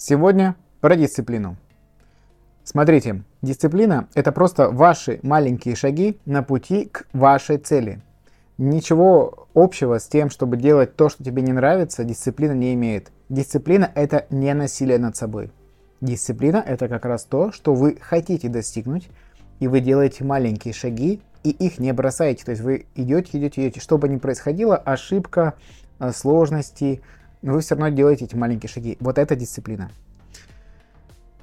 Сегодня про дисциплину. Смотрите, дисциплина – это просто ваши маленькие шаги на пути к вашей цели. Ничего общего с тем, чтобы делать то, что тебе не нравится, дисциплина не имеет. Дисциплина – это не насилие над собой. Дисциплина – это как раз то, что вы хотите достигнуть, и вы делаете маленькие шаги, и их не бросаете. То есть вы идете, идете, идете. Что бы ни происходило, ошибка, э, сложности, но вы все равно делаете эти маленькие шаги. Вот это дисциплина.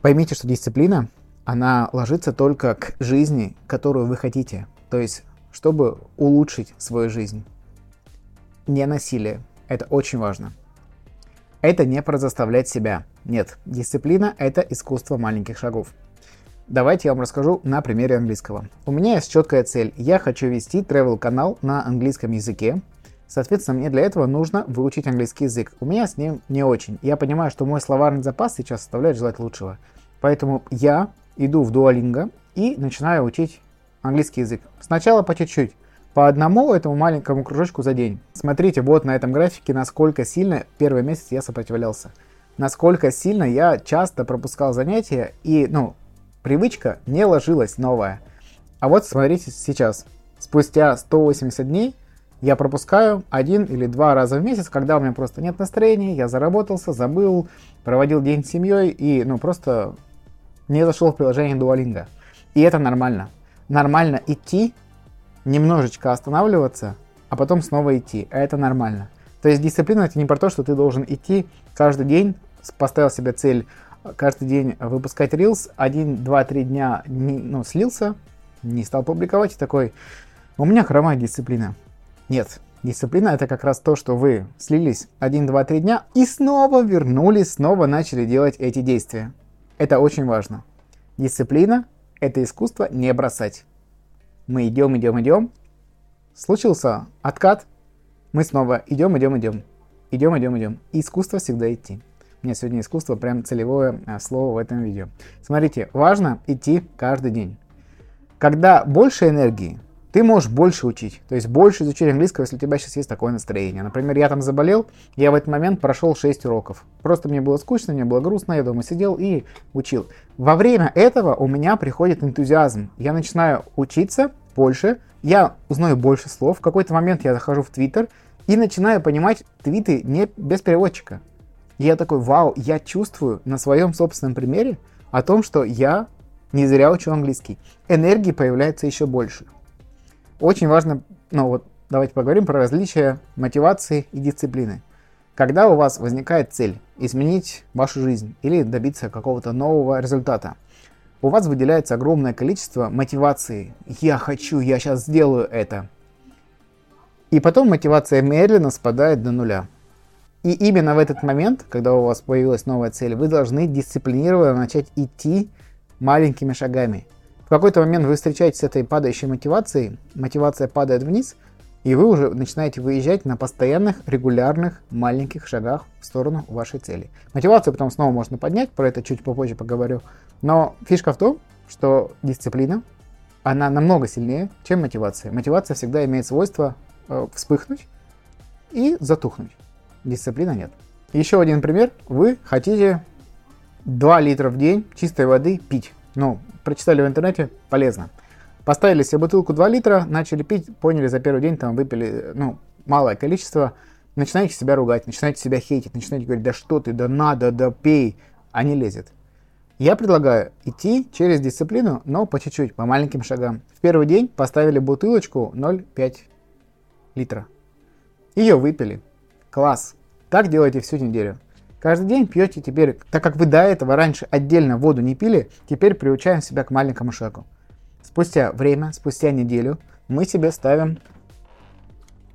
Поймите, что дисциплина, она ложится только к жизни, которую вы хотите. То есть, чтобы улучшить свою жизнь. Не насилие. Это очень важно. Это не про заставлять себя. Нет, дисциплина – это искусство маленьких шагов. Давайте я вам расскажу на примере английского. У меня есть четкая цель. Я хочу вести travel канал на английском языке, Соответственно, мне для этого нужно выучить английский язык. У меня с ним не очень. Я понимаю, что мой словарный запас сейчас составляет желать лучшего. Поэтому я иду в Duolingo и начинаю учить английский язык. Сначала по чуть-чуть, по одному этому маленькому кружочку за день. Смотрите вот на этом графике, насколько сильно первый месяц я сопротивлялся. Насколько сильно я часто пропускал занятия и, ну, привычка не ложилась новая. А вот смотрите сейчас. Спустя 180 дней я пропускаю один или два раза в месяц, когда у меня просто нет настроения, я заработался, забыл, проводил день с семьей и ну просто не зашел в приложение Duolingo. И это нормально. Нормально идти, немножечко останавливаться, а потом снова идти. А это нормально. То есть дисциплина это не про то, что ты должен идти каждый день, поставил себе цель каждый день выпускать рилс, один, два, три дня не, ну, слился, не стал публиковать и такой, у меня хромая дисциплина. Нет, дисциплина это как раз то, что вы слились 1, 2, 3 дня и снова вернулись, снова начали делать эти действия. Это очень важно. Дисциплина – это искусство не бросать. Мы идем, идем, идем. Случился откат. Мы снова идем, идем, идем. Идем, идем, идем. искусство всегда идти. У меня сегодня искусство прям целевое а, слово в этом видео. Смотрите, важно идти каждый день. Когда больше энергии, ты можешь больше учить, то есть больше изучить английского, если у тебя сейчас есть такое настроение. Например, я там заболел, я в этот момент прошел 6 уроков. Просто мне было скучно, мне было грустно, я дома сидел и учил. Во время этого у меня приходит энтузиазм. Я начинаю учиться больше, я узнаю больше слов. В какой-то момент я захожу в Твиттер и начинаю понимать твиты не без переводчика. я такой, вау, я чувствую на своем собственном примере о том, что я не зря учу английский. Энергии появляется еще больше. Очень важно, ну вот давайте поговорим про различия мотивации и дисциплины. Когда у вас возникает цель изменить вашу жизнь или добиться какого-то нового результата, у вас выделяется огромное количество мотивации. Я хочу, я сейчас сделаю это. И потом мотивация медленно спадает до нуля. И именно в этот момент, когда у вас появилась новая цель, вы должны дисциплинированно начать идти маленькими шагами. Какой-то момент вы встречаетесь с этой падающей мотивацией, мотивация падает вниз, и вы уже начинаете выезжать на постоянных, регулярных, маленьких шагах в сторону вашей цели. Мотивацию потом снова можно поднять, про это чуть попозже поговорю. Но фишка в том, что дисциплина, она намного сильнее, чем мотивация. Мотивация всегда имеет свойство э, вспыхнуть и затухнуть. Дисциплина нет. Еще один пример. Вы хотите 2 литра в день чистой воды пить. Ну, прочитали в интернете, полезно. Поставили себе бутылку 2 литра, начали пить, поняли, за первый день там выпили, ну, малое количество, начинаете себя ругать, начинаете себя хейтить, начинаете говорить, да что ты, да надо, да пей, а не лезет. Я предлагаю идти через дисциплину, но по чуть-чуть, по маленьким шагам. В первый день поставили бутылочку 0,5 литра. Ее выпили. Класс. Так делайте всю неделю. Каждый день пьете теперь, так как вы до этого раньше отдельно воду не пили, теперь приучаем себя к маленькому шагу. Спустя время, спустя неделю, мы себе ставим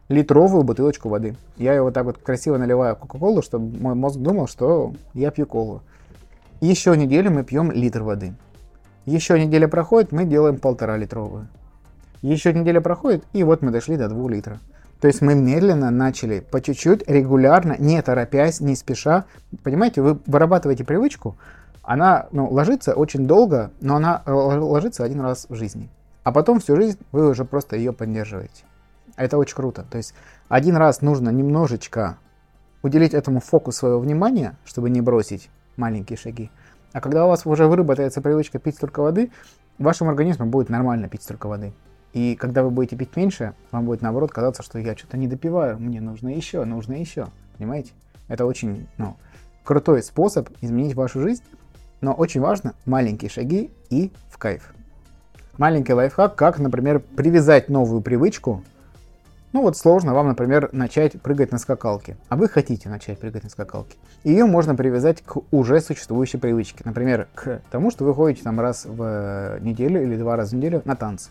литровую бутылочку воды. Я ее вот так вот красиво наливаю кока-колу, чтобы мой мозг думал, что я пью колу. Еще неделю мы пьем литр воды. Еще неделя проходит, мы делаем полтора литровую. Еще неделя проходит, и вот мы дошли до 2 литра. То есть мы медленно начали, по чуть-чуть, регулярно, не торопясь, не спеша. Понимаете, вы вырабатываете привычку, она ну, ложится очень долго, но она ложится один раз в жизни. А потом всю жизнь вы уже просто ее поддерживаете. Это очень круто. То есть один раз нужно немножечко уделить этому фокус своего внимания, чтобы не бросить. маленькие шаги. А когда у вас уже выработается привычка пить столько воды, вашему организму будет нормально пить столько воды. И когда вы будете пить меньше, вам будет наоборот казаться, что я что-то не допиваю, мне нужно еще, нужно еще. Понимаете? Это очень ну, крутой способ изменить вашу жизнь, но очень важно маленькие шаги и в кайф. Маленький лайфхак, как, например, привязать новую привычку. Ну вот сложно вам, например, начать прыгать на скакалке, а вы хотите начать прыгать на скакалке. Ее можно привязать к уже существующей привычке. Например, к тому, что вы ходите там раз в неделю или два раза в неделю на танцы.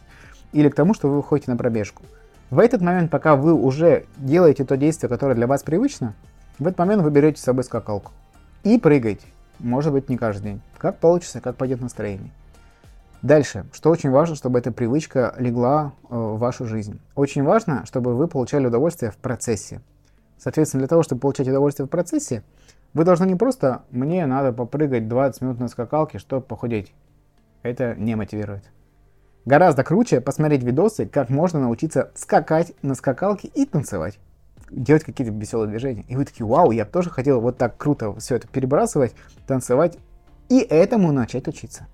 Или к тому, что вы выходите на пробежку. В этот момент, пока вы уже делаете то действие, которое для вас привычно, в этот момент вы берете с собой скакалку и прыгаете. Может быть, не каждый день. Как получится, как пойдет настроение. Дальше, что очень важно, чтобы эта привычка легла э, в вашу жизнь. Очень важно, чтобы вы получали удовольствие в процессе. Соответственно, для того, чтобы получать удовольствие в процессе, вы должны не просто «мне надо попрыгать 20 минут на скакалке, чтобы похудеть». Это не мотивирует. Гораздо круче посмотреть видосы, как можно научиться скакать на скакалке и танцевать делать какие-то веселые движения. И вы такие, вау, я тоже хотел вот так круто все это перебрасывать, танцевать и этому начать учиться,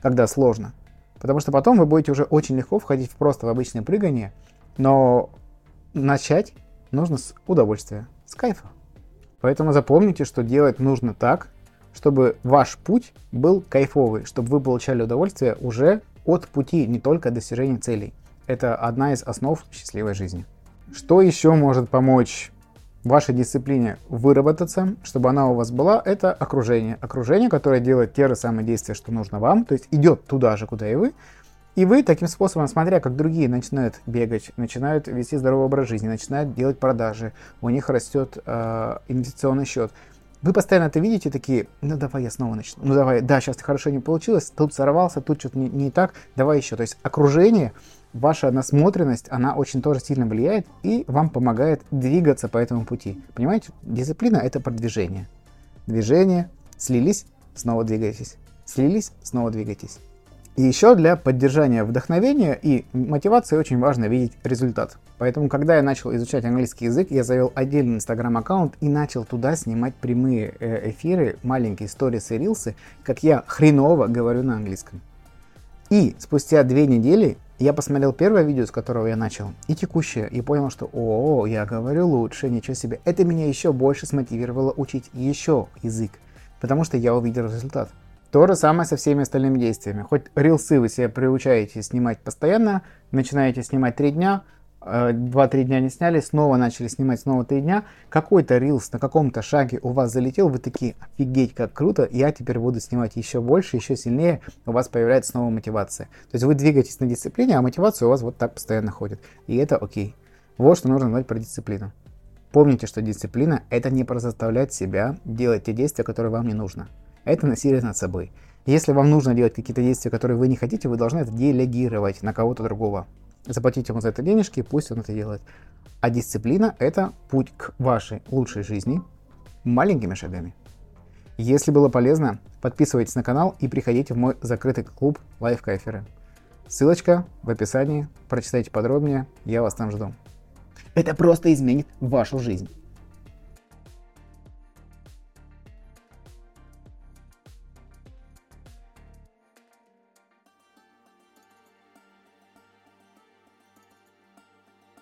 когда сложно. Потому что потом вы будете уже очень легко входить просто в обычное прыгание, но начать нужно с удовольствия, с кайфа. Поэтому запомните, что делать нужно так, чтобы ваш путь был кайфовый, чтобы вы получали удовольствие уже от пути, не только достижения целей. Это одна из основ счастливой жизни. Что еще может помочь вашей дисциплине выработаться, чтобы она у вас была, это окружение. Окружение, которое делает те же самые действия, что нужно вам, то есть идет туда же, куда и вы. И вы таким способом, смотря как другие начинают бегать, начинают вести здоровый образ жизни, начинают делать продажи, у них растет э, инвестиционный счет. Вы постоянно это видите, такие, ну давай я снова начну, ну давай, да, сейчас хорошо не получилось, тут сорвался, тут что-то не, не так, давай еще. То есть окружение ваша насмотренность, она очень тоже сильно влияет и вам помогает двигаться по этому пути. Понимаете, дисциплина это продвижение. Движение, слились, снова двигаетесь. Слились, снова двигаетесь. И еще для поддержания вдохновения и мотивации очень важно видеть результат. Поэтому, когда я начал изучать английский язык, я завел отдельный инстаграм-аккаунт и начал туда снимать прямые э, эфиры, маленькие сторисы и рилсы, как я хреново говорю на английском. И спустя две недели я посмотрел первое видео, с которого я начал, и текущее, и понял, что о, я говорю лучше, ничего себе. Это меня еще больше смотивировало учить еще язык, потому что я увидел результат. То же самое со всеми остальными действиями. Хоть рилсы вы себя приучаете снимать постоянно, начинаете снимать три дня, 2-3 дня не сняли, снова начали снимать, снова 3 дня, какой-то рилс на каком-то шаге у вас залетел, вы такие, офигеть, как круто, я теперь буду снимать еще больше, еще сильнее, у вас появляется снова мотивация. То есть вы двигаетесь на дисциплине, а мотивация у вас вот так постоянно ходит. И это окей. Вот что нужно знать про дисциплину. Помните, что дисциплина – это не про заставлять себя делать те действия, которые вам не нужно. Это насилие над собой. Если вам нужно делать какие-то действия, которые вы не хотите, вы должны это делегировать на кого-то другого заплатить ему за это денежки, пусть он это делает. А дисциплина – это путь к вашей лучшей жизни маленькими шагами. Если было полезно, подписывайтесь на канал и приходите в мой закрытый клуб Лайфкайферы. Ссылочка в описании, прочитайте подробнее, я вас там жду. Это просто изменит вашу жизнь.